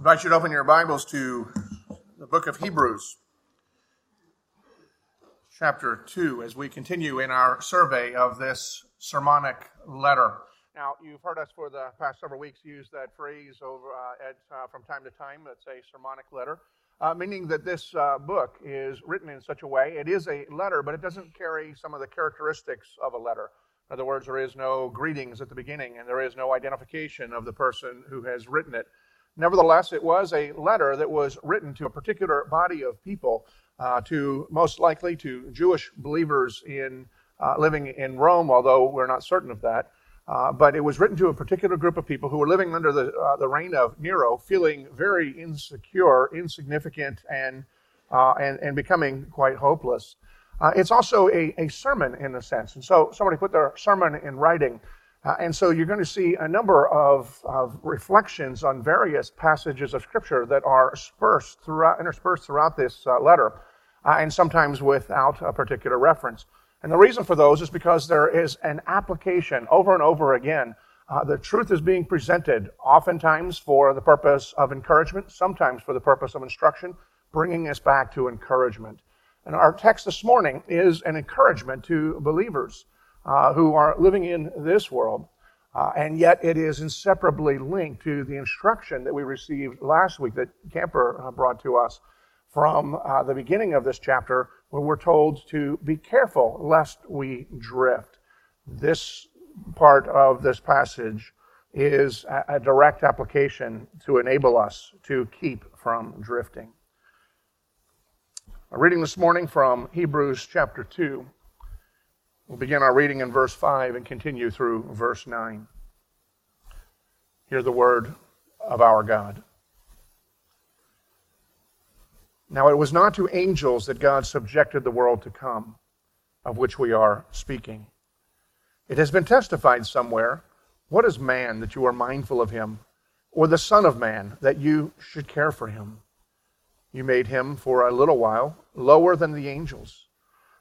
invite you to open your Bibles to the book of Hebrews, chapter 2, as we continue in our survey of this sermonic letter. Now, you've heard us for the past several weeks use that phrase over uh, at, uh, from time to time. It's a sermonic letter, uh, meaning that this uh, book is written in such a way. It is a letter, but it doesn't carry some of the characteristics of a letter. In other words, there is no greetings at the beginning, and there is no identification of the person who has written it. Nevertheless, it was a letter that was written to a particular body of people, uh, to most likely to Jewish believers in uh, living in Rome, although we're not certain of that. Uh, but it was written to a particular group of people who were living under the, uh, the reign of Nero, feeling very insecure, insignificant, and, uh, and, and becoming quite hopeless. Uh, it's also a, a sermon in a sense. And so somebody put their sermon in writing. Uh, and so you're going to see a number of, of reflections on various passages of Scripture that are dispersed throughout, interspersed throughout this uh, letter, uh, and sometimes without a particular reference. And the reason for those is because there is an application over and over again. Uh, the truth is being presented, oftentimes for the purpose of encouragement, sometimes for the purpose of instruction, bringing us back to encouragement. And our text this morning is an encouragement to believers uh, who are living in this world. Uh, and yet it is inseparably linked to the instruction that we received last week that Camper uh, brought to us from uh, the beginning of this chapter, where we're told to be careful lest we drift. This part of this passage is a, a direct application to enable us to keep from drifting. A reading this morning from Hebrews chapter 2. We'll begin our reading in verse 5 and continue through verse 9. Hear the word of our God. Now, it was not to angels that God subjected the world to come, of which we are speaking. It has been testified somewhere What is man that you are mindful of him, or the Son of Man that you should care for him? You made him for a little while lower than the angels.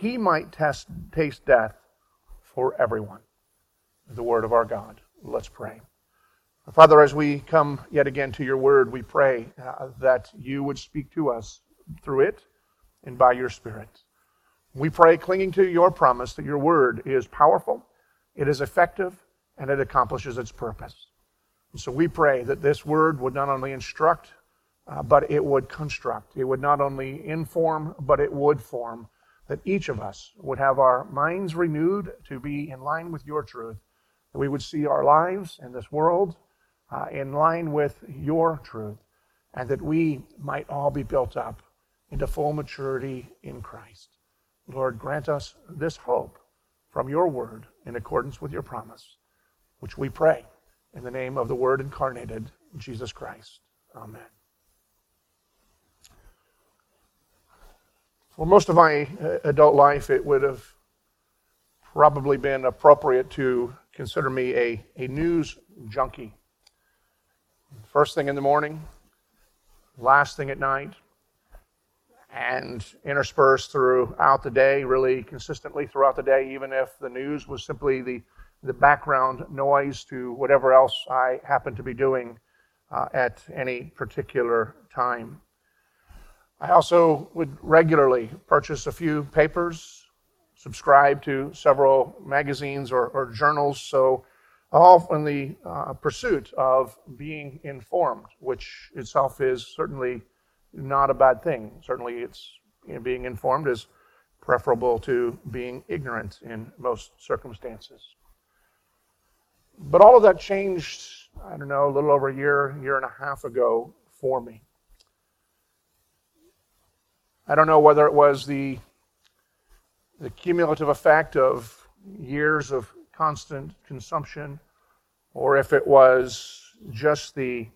he might test, taste death for everyone. The word of our God. Let's pray. Father, as we come yet again to your word, we pray uh, that you would speak to us through it and by your Spirit. We pray, clinging to your promise, that your word is powerful, it is effective, and it accomplishes its purpose. And so we pray that this word would not only instruct, uh, but it would construct. It would not only inform, but it would form that each of us would have our minds renewed to be in line with your truth, that we would see our lives and this world uh, in line with your truth, and that we might all be built up into full maturity in Christ. Lord, grant us this hope from your word in accordance with your promise, which we pray in the name of the Word incarnated, Jesus Christ. Amen. For most of my uh, adult life, it would have probably been appropriate to consider me a, a news junkie. First thing in the morning, last thing at night, and interspersed throughout the day, really consistently throughout the day, even if the news was simply the, the background noise to whatever else I happened to be doing uh, at any particular time. I also would regularly purchase a few papers, subscribe to several magazines or, or journals, so all in the uh, pursuit of being informed, which itself is certainly not a bad thing. Certainly, it's you know, being informed is preferable to being ignorant in most circumstances. But all of that changed, I don't know, a little over a year, year and a half ago for me. I don't know whether it was the, the cumulative effect of years of constant consumption or if it was just the,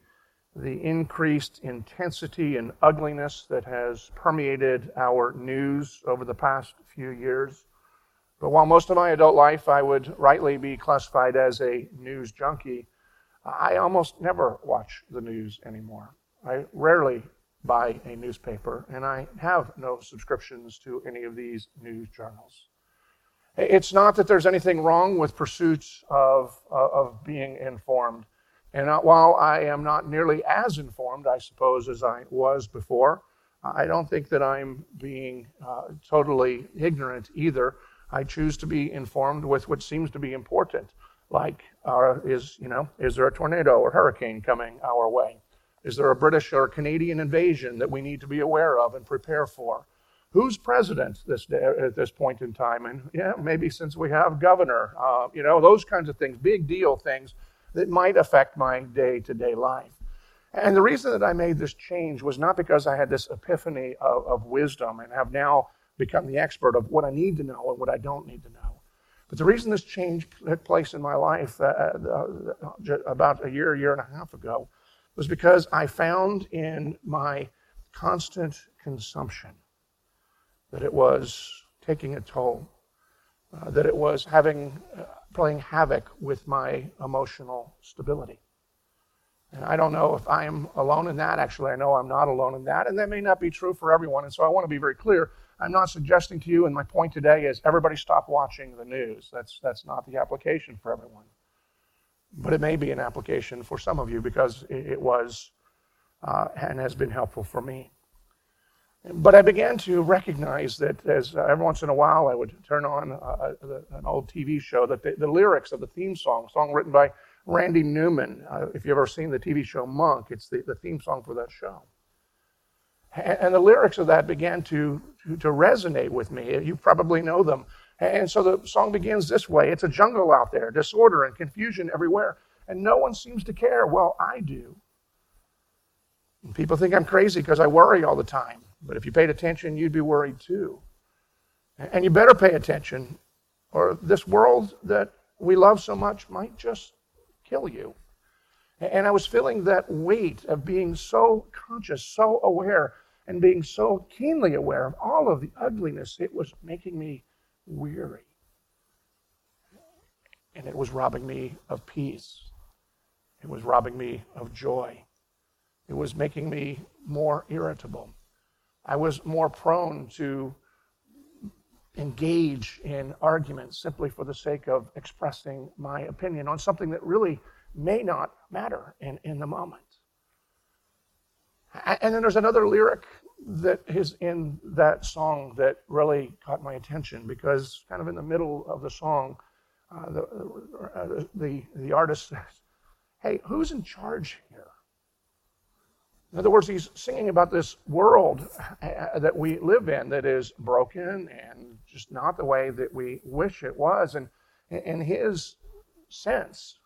the increased intensity and ugliness that has permeated our news over the past few years. But while most of my adult life I would rightly be classified as a news junkie, I almost never watch the news anymore. I rarely buy a newspaper, and I have no subscriptions to any of these news journals. It's not that there's anything wrong with pursuits of, uh, of being informed. And while I am not nearly as informed, I suppose, as I was before, I don't think that I'm being uh, totally ignorant either. I choose to be informed with what seems to be important, like uh, is you know is there a tornado or hurricane coming our way? Is there a British or Canadian invasion that we need to be aware of and prepare for? Who's president this day, at this point in time? And yeah, maybe since we have governor, uh, you know, those kinds of things, big deal things that might affect my day to day life. And the reason that I made this change was not because I had this epiphany of, of, wisdom and have now become the expert of what I need to know and what I don't need to know. But the reason this change took place in my life uh, uh, about a year, year and a half ago was because I found in my constant consumption that it was taking a toll, uh, that it was having uh, playing havoc with my emotional stability. And I don't know if I'm alone in that. Actually, I know I'm not alone in that, and that may not be true for everyone. And so I want to be very clear. I'm not suggesting to you, and my point today is everybody stop watching the news. That's, that's not the application for everyone. But it may be an application for some of you because it, was uh, and has been helpful for me. But I began to recognize that as uh, every once in a while I would turn on uh, uh an old TV show, that the, the, lyrics of the theme song, song written by Randy Newman, uh, if you've ever seen the TV show Monk, it's the, the theme song for that show. And, and the lyrics of that began to, to, to resonate with me. You probably know them. And so the song begins this way It's a jungle out there, disorder and confusion everywhere, and no one seems to care. Well, I do. And people think I'm crazy because I worry all the time. But if you paid attention, you'd be worried too. And you better pay attention, or this world that we love so much might just kill you. And I was feeling that weight of being so conscious, so aware, and being so keenly aware of all of the ugliness. It was making me weary. And it was robbing me of peace. It was robbing me of joy. It was making me more irritable. I was more prone to engage in arguments simply for the sake of expressing my opinion on something that really may not matter in, in the moment. And then there's another lyric that is in that song that really caught my attention because kind of in the middle of the song, uh, the, uh, the, the artist says, Hey, who's in charge here? In other words, he's singing about this world uh, that we live in that is broken and just not the way that we wish it was. And in his sense,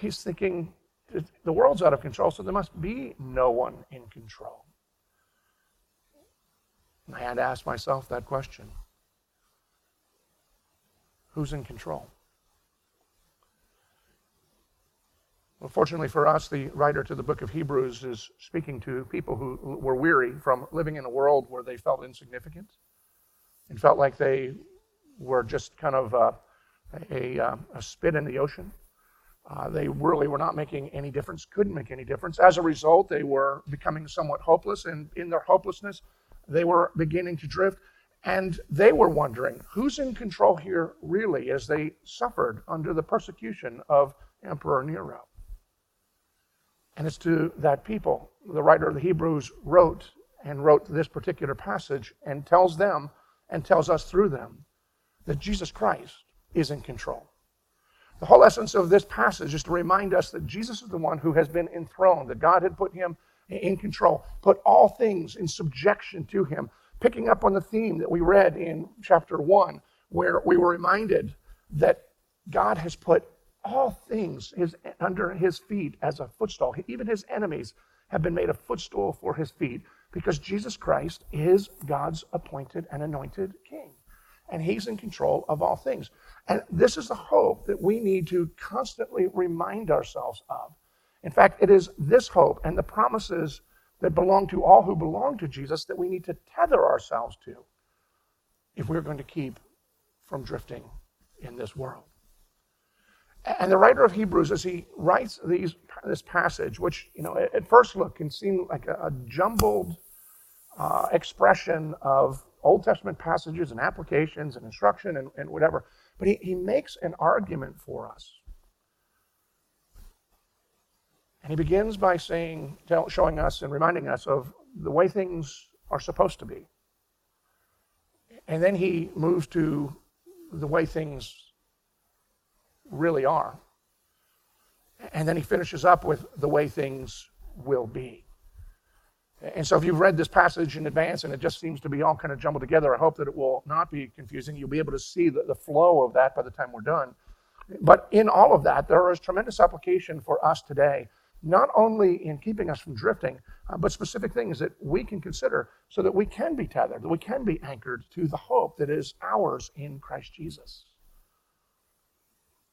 he's thinking the world's out of control, so there must be no one in control. And I had to ask myself that question Who's in control? Well, fortunately for us, the writer to the book of Hebrews is speaking to people who were weary from living in a world where they felt insignificant and felt like they were just kind of a, a, uh, a spit in the ocean. Uh, they really were not making any difference, couldn't make any difference. As a result, they were becoming somewhat hopeless, and in their hopelessness, they were beginning to drift. And they were wondering who's in control here really as they suffered under the persecution of Emperor Nero. And it's to that people the writer of the Hebrews wrote and wrote this particular passage and tells them and tells us through them that Jesus Christ is in control. The whole essence of this passage is to remind us that Jesus is the one who has been enthroned, that God had put him in control, put all things in subjection to him. Picking up on the theme that we read in chapter 1, where we were reminded that God has put all things his, under his feet as a footstool. Even his enemies have been made a footstool for his feet because Jesus Christ is God's appointed and anointed king. And he's in control of all things. And this is the hope that we need to constantly remind ourselves of In fact, it is this hope and the promises that belong to all who belong to Jesus that we need to tether ourselves to if we're going to keep from drifting in this world. And the writer of Hebrews, as he writes these, this passage, which you know at first look can seem like a, jumbled uh, expression of Old Testament passages and applications and instruction and, and whatever, but he, he makes an argument for us. And he begins by saying, tell, showing us and reminding us of the way things are supposed to be. And then he moves to the way things really are. And then he finishes up with the way things will be. And so, if you've read this passage in advance and it just seems to be all kind of jumbled together, I hope that it will not be confusing. You'll be able to see the, the flow of that by the time we're done. But in all of that, there is tremendous application for us today, not only in keeping us from drifting, uh, but specific things that we can consider so that we can be tethered, that we can be anchored to the hope that is ours in Christ Jesus.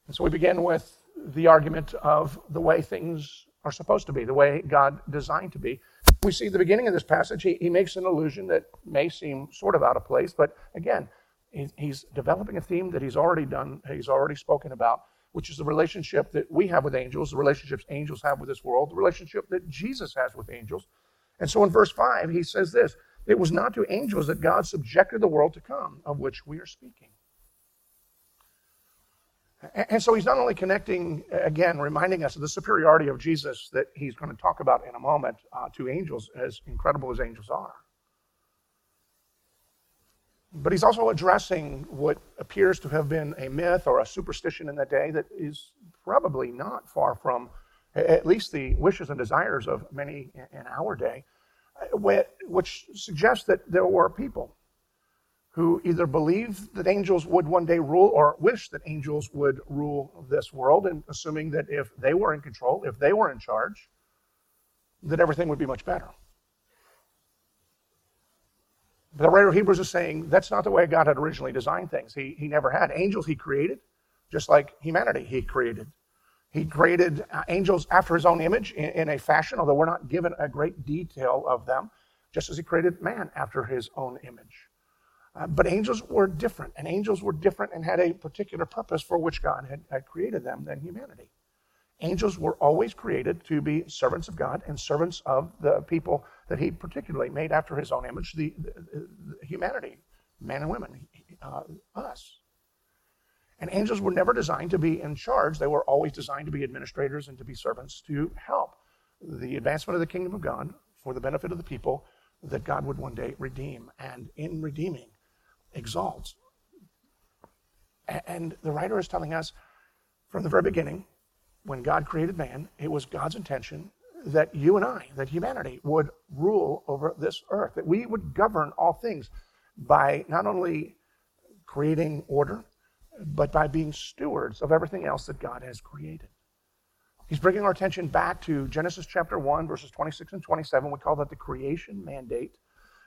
And so we begin with the argument of the way things are supposed to be, the way God designed to be. We see the beginning of this passage, he, he makes an allusion that may seem sort of out of place, but again, he, he's developing a theme that he's already done, he's already spoken about, which is the relationship that we have with angels, the relationships angels have with this world, the relationship that Jesus has with angels. And so in verse 5, he says this It was not to angels that God subjected the world to come, of which we are speaking. And so he's not only connecting, again, reminding us of the superiority of Jesus that he's going to talk about in a moment uh, to angels, as incredible as angels are. But he's also addressing what appears to have been a myth or a superstition in that day that is probably not far from at least the wishes and desires of many in our day, which suggests that there were people who either believed that angels would one day rule or wish that angels would rule this world, and assuming that if they were in control, if they were in charge, that everything would be much better. The writer of Hebrews is saying that's not the way God had originally designed things. He, he never had. Angels he created, just like humanity he created. He created uh, angels after his own image in, in a fashion, although we're not given a great detail of them, just as he created man after his own image. Uh, but angels were different, and angels were different and had a particular purpose for which God had, had created them than humanity. Angels were always created to be servants of God and servants of the people that He particularly made after His own image, the, the, the humanity, men and women, uh, us. And angels were never designed to be in charge. They were always designed to be administrators and to be servants to help the advancement of the kingdom of God for the benefit of the people that God would one day redeem. And in redeeming, exalt. And the writer is telling us from the very beginning, when God created man, it was God's intention that you and I, that humanity, would rule over this earth, that we would govern all things by not only creating order, but by being stewards of everything else that God has created. He's bringing our attention back to Genesis chapter 1, verses 26 and 27. We call that the creation mandate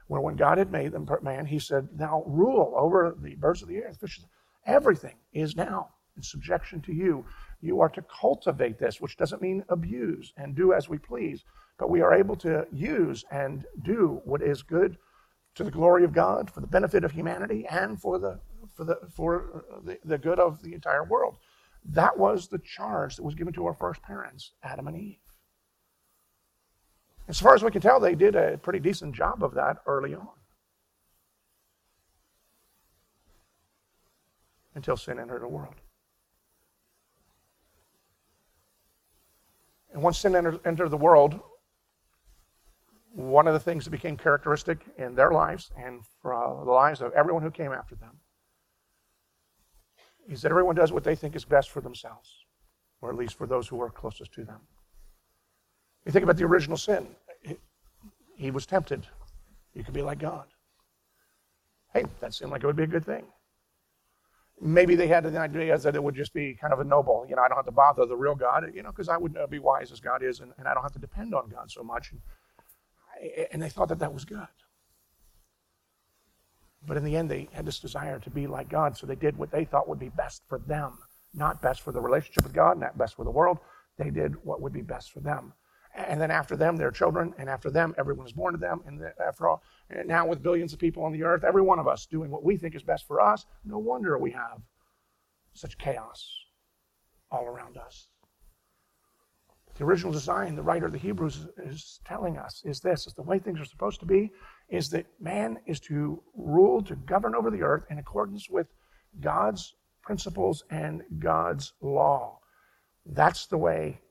where when God had made them man, he said, Now rule over the birds of the air, the fishes. Everything is now in subjection to you. You are to cultivate this, which doesn't mean abuse and do as we please, but we are able to use and do what is good to the glory of God, for the benefit of humanity, and for the for the for the, the good of the entire world. That was the charge that was given to our first parents, Adam and Eve. As far as we can tell, they did a pretty decent job of that early on. Until sin entered the world. And once sin entered, entered the world, one of the things that became characteristic in their lives and for uh, the lives of everyone who came after them is that everyone does what they think is best for themselves, or at least for those who are closest to them. You think about the original sin. He was tempted. You could be like God. Hey, that seemed like it would be a good thing. Maybe they had the idea that it would just be kind of a noble, you know, I don't have to bother the real God, you know, because I would be wise as God is, and, and, I don't have to depend on God so much. And, and they thought that that was good. But in the end, they had this desire to be like God, so they did what they thought would be best for them, not best for the relationship with God, not best for the world, they did what would be best for them. And then after them, their children, and after them, everyone is born to them. And after all, and now with billions of people on the earth, every one of us doing what we think is best for us, no wonder we have such chaos all around us. The original design, the writer of the Hebrews is telling us, is this: is the way things are supposed to be, is that man is to rule, to govern over the earth in accordance with God's principles and God's law. That's the way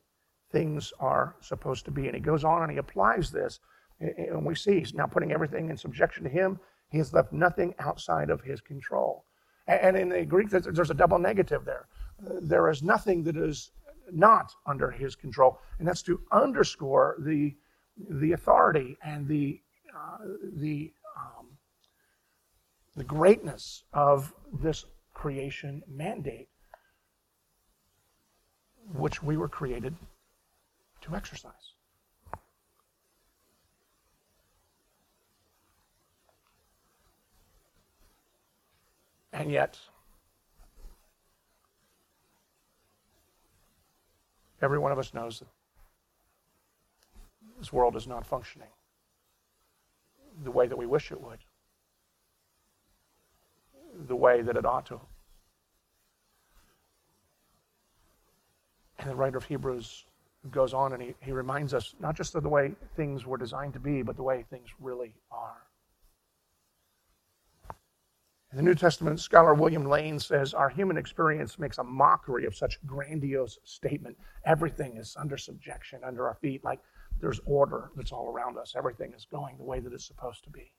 things are supposed to be. And he goes on and he applies this. And we see he's now putting everything in subjection to him. He has left nothing outside of his control. And in the Greek, there's a double negative there. There is nothing that is not under his control. And that's to underscore the, the authority and the, uh, the, um, the greatness of this creation mandate, which we were created to exercise. And yet, Every one of us knows that this world is not functioning the way that we wish it would, the way that it ought to. And the writer of Hebrews goes on and he, he reminds us not just of the way things were designed to be, but the way things really are. The New Testament scholar William Lane says our human experience makes a mockery of such grandiose statement. Everything is under subjection under our feet, like there's order that's all around us. Everything is going the way that it's supposed to be.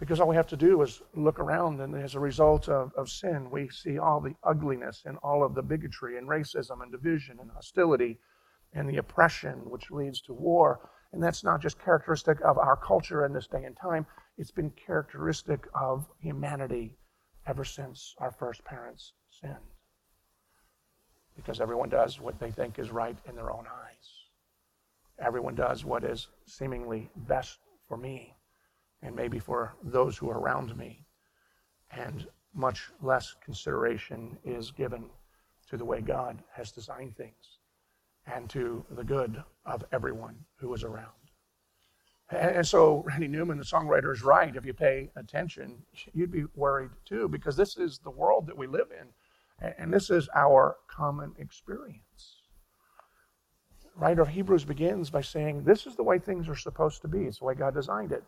Because all we have to do is look around, and as a result of, of sin, we see all the ugliness and all of the bigotry and racism and division and hostility and the oppression which leads to war and that's not just characteristic of our culture in this day and time, it's been characteristic of humanity ever since our first parents sinned. Because everyone does what they think is right in their own eyes. Everyone does what is seemingly best for me and maybe for those who are around me. And much less consideration is given to the way God has designed things and to the good of everyone who is around. And so Randy Newman, the songwriter, is right. If you pay attention, you'd be worried too, because this is the world that we live in, and this is our common experience. Writer of Hebrews begins by saying, This is the way things are supposed to be. It's the way God designed it.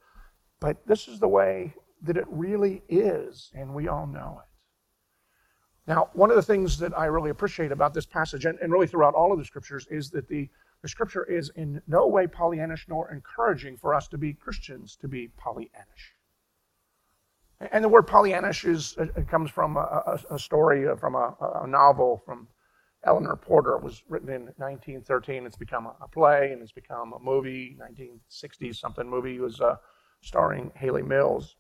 But this is the way that it really is, and we all know it. Now, one of the things that I really appreciate about this passage, and, and really throughout all of the scriptures, is that the, the scripture is in no way Pollyannish nor encouraging for us to be Christians to be Pollyannish. And the word Pollyannish is, it comes from a, a, a story uh, from a, a, novel from Eleanor Porter. It was written in 1913. It's become a, play and it's become a movie, 1960s something movie. It was uh, starring Hayley Mills.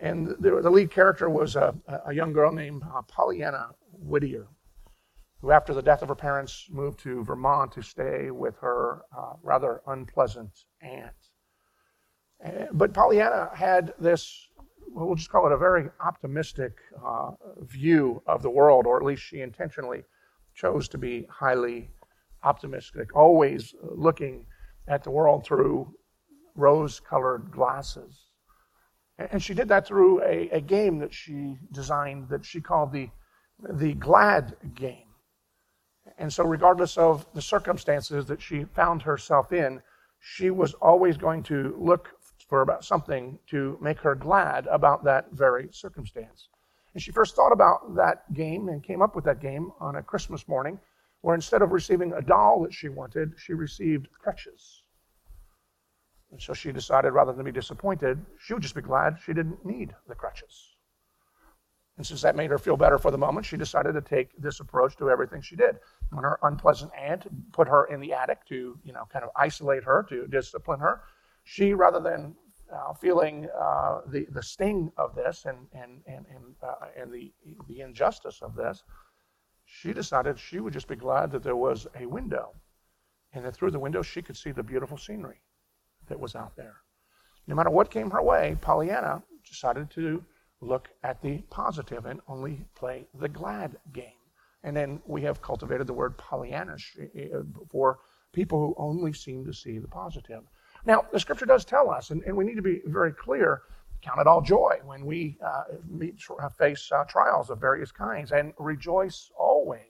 And the, the lead character was a, a young girl named uh, Pollyanna Whittier, who, after the death of her parents, moved to Vermont to stay with her uh, rather unpleasant aunt. But Pollyanna had this, well, we'll just call it a very optimistic uh, view of the world, or at least she intentionally chose to be highly optimistic, always looking at the world through rose colored glasses. And she did that through a, a game that she designed that she called the, the Glad game. And so, regardless of the circumstances that she found herself in, she was always going to look for about something to make her glad about that very circumstance. And she first thought about that game and came up with that game on a Christmas morning, where instead of receiving a doll that she wanted, she received crutches. And so she decided rather than be disappointed, she would just be glad she didn't need the crutches. And since that made her feel better for the moment, she decided to take this approach to everything she did. When her unpleasant aunt put her in the attic to, you know, kind of isolate her, to discipline her, she, rather than uh, feeling uh, the, the sting of this and, and, and, and, uh, and the, the injustice of this, she decided she would just be glad that there was a window and that through the window she could see the beautiful scenery that was out there. No matter what came her way, Pollyanna decided to look at the positive and only play the glad game. And then we have cultivated the word Pollyannish eh, eh, for people who only seem to see the positive. Now, the scripture does tell us, and, and we need to be very clear count it all joy when we uh, meet, face uh, trials of various kinds and rejoice always.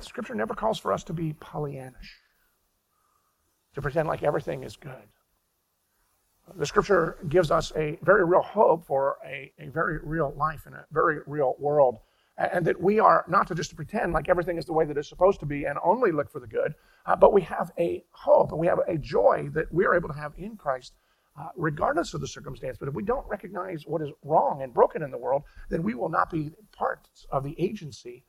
Scripture never calls for us to be Pollyannish, to pretend like everything is good. The scripture gives us a very real hope for a, a very real life in a very real world and that we are not to just pretend like everything is the way that it's supposed to be and only look for the good, uh, but we have a hope and we have a joy that we are able to have in Christ, uh, regardless of the circumstance. But if we don't recognize what is wrong and broken in the world, then we will not be parts of the agency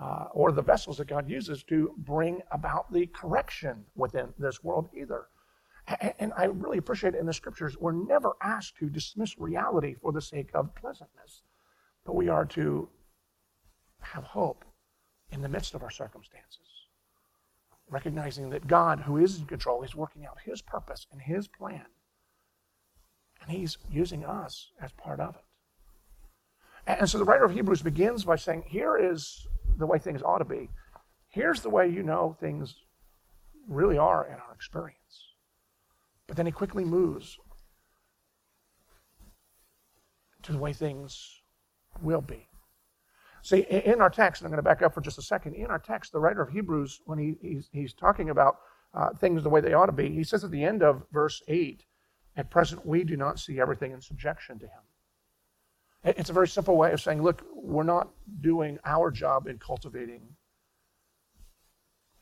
uh, or the vessels that God uses to bring about the correction within this world either. And I really appreciate in the scriptures, we're never asked to dismiss reality for the sake of pleasantness, but we are to have hope in the midst of our circumstances. Recognizing that God, who is in control, is working out His purpose and His plan. And He's using us as part of it. And so the writer of Hebrews begins by saying, Here is the way things ought to be. Here's the way you know things really are in our experience. But then he quickly moves to the way things will be. See, in our text, and I'm going to back up for just a second, in our text, the writer of Hebrews, when he, he's, he's talking about uh, things the way they ought to be, he says at the end of verse 8, at present we do not see everything in subjection to him. It's a very simple way of saying, look, we're not doing our job in cultivating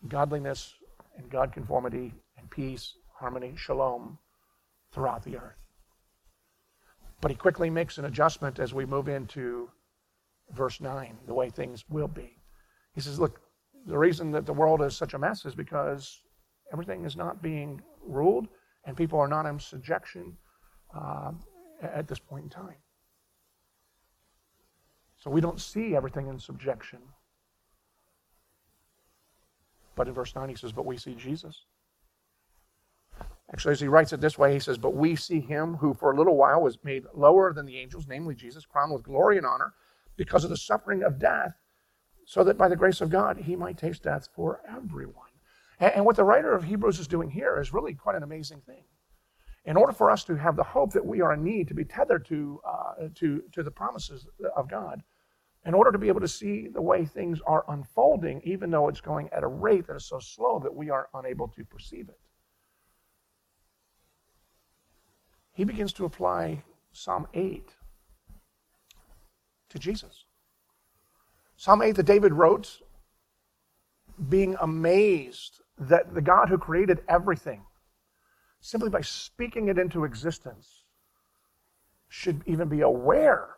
godliness and God conformity and peace, harmony, shalom throughout the earth. But he quickly makes an adjustment as we move into verse 9, the way things will be. He says, Look, the reason that the world is such a mess is because everything is not being ruled and people are not in subjection uh, at this point in time. So we don't see everything in subjection. But in verse 9, he says, But we see Jesus. Actually, as he writes it this way, he says, But we see him who for a little while was made lower than the angels, namely Jesus, crowned with glory and honor because of the suffering of death, so that by the grace of God he might taste death for everyone. And, what the writer of Hebrews is doing here is really quite an amazing thing. In order for us to have the hope that we are in need to be tethered to, uh, to, to the promises of God, in order to be able to see the way things are unfolding, even though it's going at a rate that is so slow that we are unable to perceive it. He begins to apply Psalm 8 to Jesus. Psalm 8 that David wrote, being amazed that the God who created everything, simply by speaking it into existence, should even be aware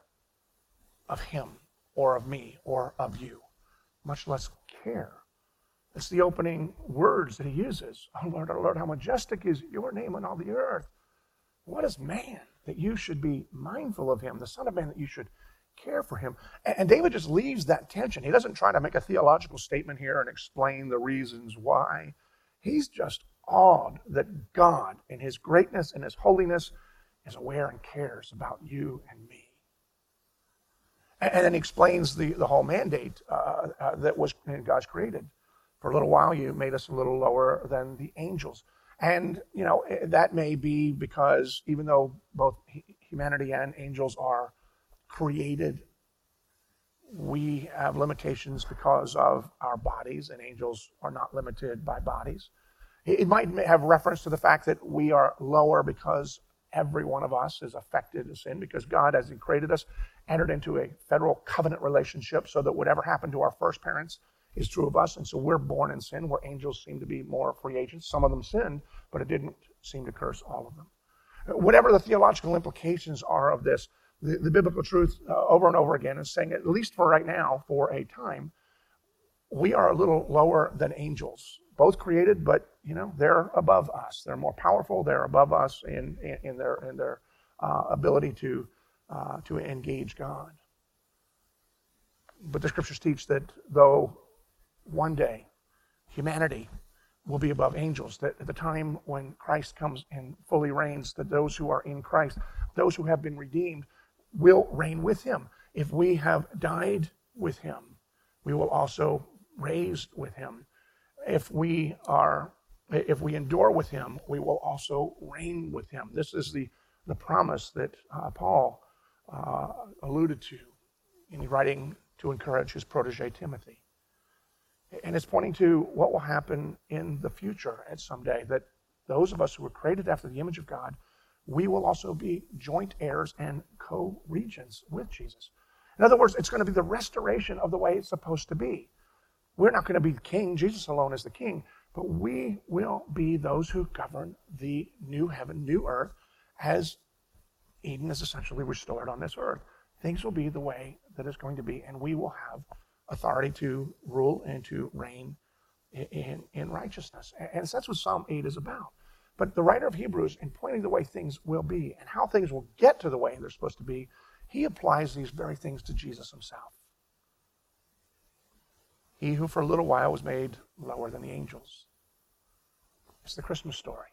of him or of me or of you, much less care. It's the opening words that he uses. Oh Lord, oh Lord, how majestic is your name on all the earth. What is man that you should be mindful of him, the Son of Man that you should care for him. And David just leaves that tension. He doesn't try to make a theological statement here and explain the reasons why. He's just awed that God, in his greatness and his holiness, is aware and cares about you and me. And then he explains the, the whole mandate uh, uh, that was God's created. For a little while, you made us a little lower than the angels. And, you know, eh, that may be because even though both humanity and angels are created. We have limitations because of our bodies, and angels are not limited by bodies. It might have reference to the fact that we are lower because every one of us is affected in sin, because God, as He created us, entered into a federal covenant relationship so that whatever happened to our first parents is true of us. And so we're born in sin, where angels seem to be more free agents. Some of them sinned, but it didn't seem to curse all of them. Whatever the theological implications are of this, the, the biblical truth uh, over and over again is saying, at least for right now, for a time, we are a little lower than angels, both created, but you know they're above us. They're more powerful. They're above us in in, in their in their uh, ability to uh, to engage God. But the scriptures teach that though one day humanity will be above angels, that at the time when Christ comes and fully reigns, that those who are in Christ those who have been redeemed will reign with him. If we have died with him, we will also raise with him. If we are if we endure with him, we will also reign with him. This is the, the promise that uh, Paul uh, alluded to in writing to encourage his protege Timothy. And it's pointing to what will happen in the future at some day that those of us who were created after the image of God, we will also be joint heirs and co regents with Jesus. In other words, it's going to be the restoration of the way it's supposed to be. We're not going to be the king, Jesus alone is the king, but we will be those who govern the new heaven, new earth, as Eden is essentially restored on this earth. Things will be the way that it's going to be, and we will have authority to rule and to reign in, in righteousness. And so that's what Psalm 8 is about. But the writer of Hebrews, in pointing the way things will be and how things will get to the way they're supposed to be, he applies these very things to Jesus himself. He who for a little while was made lower than the angels. It's the Christmas story,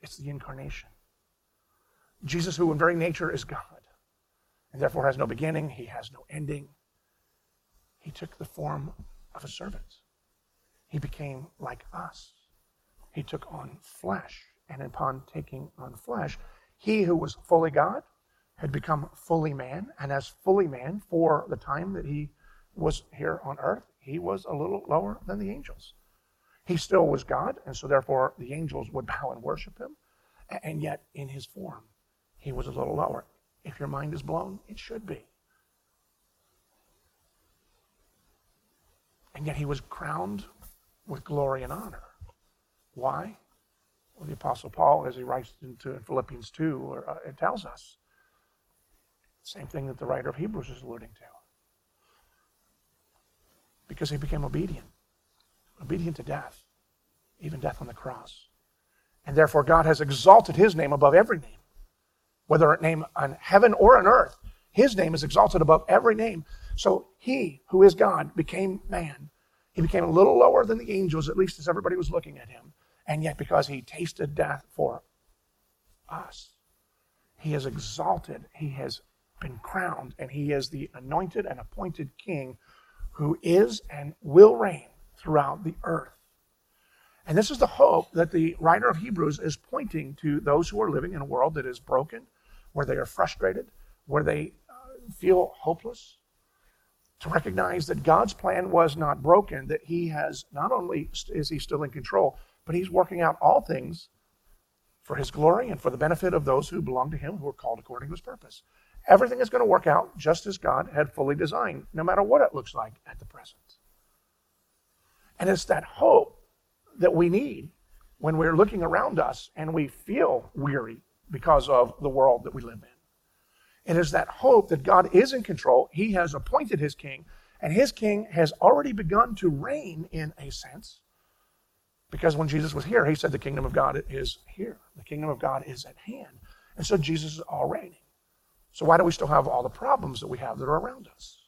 it's the incarnation. Jesus, who in very nature is God, and therefore has no beginning, he has no ending, he took the form of a servant. He became like us. He took on flesh. And upon taking on flesh, he who was fully God had become fully man. And as fully man, for the time that he was here on earth, he was a little lower than the angels. He still was God, and so therefore the angels would bow and worship him. And yet, in his form, he was a little lower. If your mind is blown, it should be. And yet he was crowned with glory and honor. Why? Well, the Apostle Paul, as he writes into Philippians 2, or, uh, it tells us. Same thing that the writer of Hebrews is alluding to. Because he became obedient, obedient to death, even death on the cross. And therefore, God has exalted his name above every name, whether a name on heaven or on earth. His name is exalted above every name, so he, who is God, became man. He became a little lower than the angels, at least as everybody was looking at him. And yet, because he tasted death for us, he is exalted. He has been crowned, and he is the anointed and appointed king who is and will reign throughout the earth. And this is the hope that the writer of Hebrews is pointing to those who are living in a world that is broken, where they are frustrated, where they uh, feel hopeless, to recognize that God's plan was not broken, that He has not only is He still in control, but He's working out all things for His glory and for the benefit of those who belong to Him who are called according to His purpose. Everything is going to work out just as God had fully designed, no matter what it looks like at the present. And it's that hope that we need when we're looking around us and we feel weary because of the world that we live in. It is that hope that God is in control. He has appointed his king, and his king has already begun to reign in a sense. Because when Jesus was here, he said, The kingdom of God is here, the kingdom of God is at hand. And so Jesus is all reigning. So why do we still have all the problems that we have that are around us?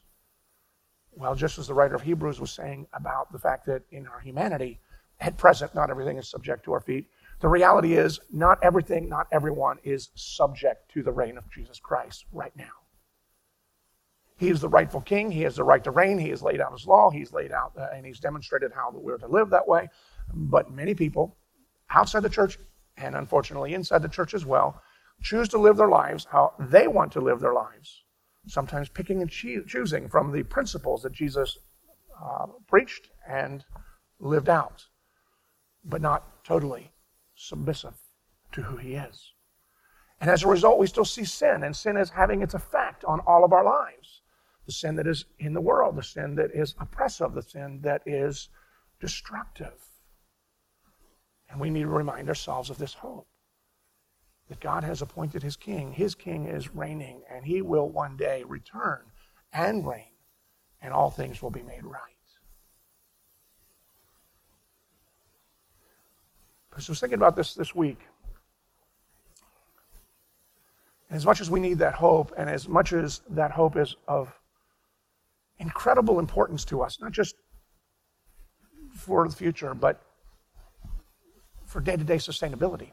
Well, just as the writer of Hebrews was saying about the fact that in our humanity, at present, not everything is subject to our feet. The reality is, not everything, not everyone is subject to the reign of Jesus Christ right now. He is the rightful king. He has the right to reign. He has laid out his law. He's laid out uh, and he's demonstrated how we're to live that way. But many people outside the church, and unfortunately inside the church as well, choose to live their lives how they want to live their lives. Sometimes picking and choosing from the principles that Jesus uh, preached and lived out, but not totally submissive to who he is. And as a result, we still see sin, and sin is having its effect on all of our lives. The sin that is in the world, the sin that is oppressive, the sin that is destructive. And we need to remind ourselves of this hope that God has appointed his king. His king is reigning, and he will one day return and reign, and all things will be made right. So I was thinking about this this week. as much as we need that hope, and as much as that hope is of incredible importance to us, not just for the future, but for day to day sustainability.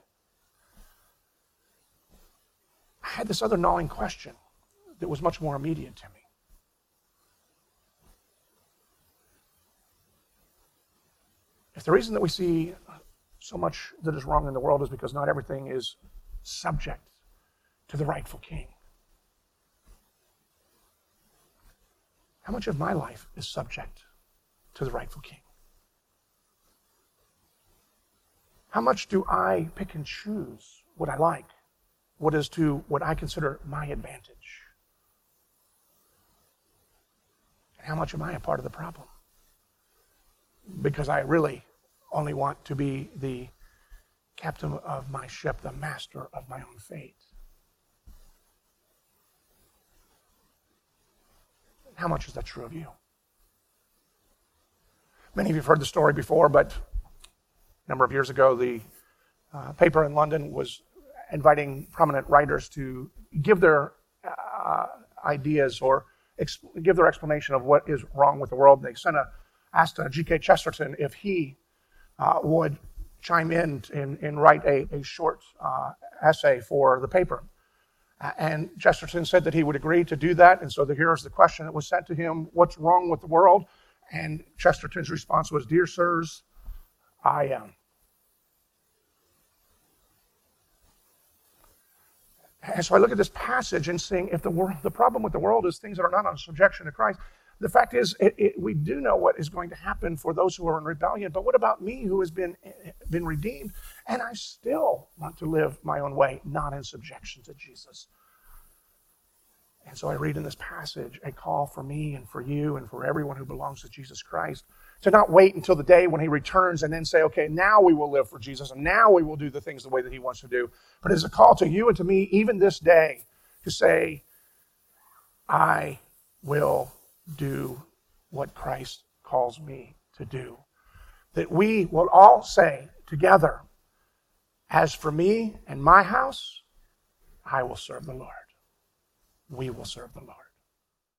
Had this other gnawing question that was much more immediate to me. If the reason that we see so much that is wrong in the world is because not everything is subject to the rightful king, how much of my life is subject to the rightful king? How much do I pick and choose what I like, what is to what I consider my advantage? And how much am I a part of the problem? Because I really only want to be the captain of my ship, the master of my own fate. How much is that true of you? Many of you have heard the story before, but a number of years ago, the uh, paper in London was inviting prominent writers to give their uh, ideas or exp- give their explanation of what is wrong with the world. They sent a asked G.K. Chesterton if he uh, would chime in and, and write a, a short uh, essay for the paper. And Chesterton said that he would agree to do that. And so the, here's the question that was sent to him What's wrong with the world? And Chesterton's response was Dear sirs, I am. And so I look at this passage and saying, if the, world, the problem with the world is things that are not on subjection to Christ, the fact is, it, it, we do know what is going to happen for those who are in rebellion. But what about me who has been, been redeemed and I still want to live my own way, not in subjection to Jesus? And so I read in this passage a call for me and for you and for everyone who belongs to Jesus Christ to not wait until the day when he returns and then say, okay, now we will live for Jesus and now we will do the things the way that he wants to do. But it's a call to you and to me, even this day, to say, I will do what Christ calls me to do. That we will all say together, As for me and my house, I will serve the Lord. We will serve the Lord.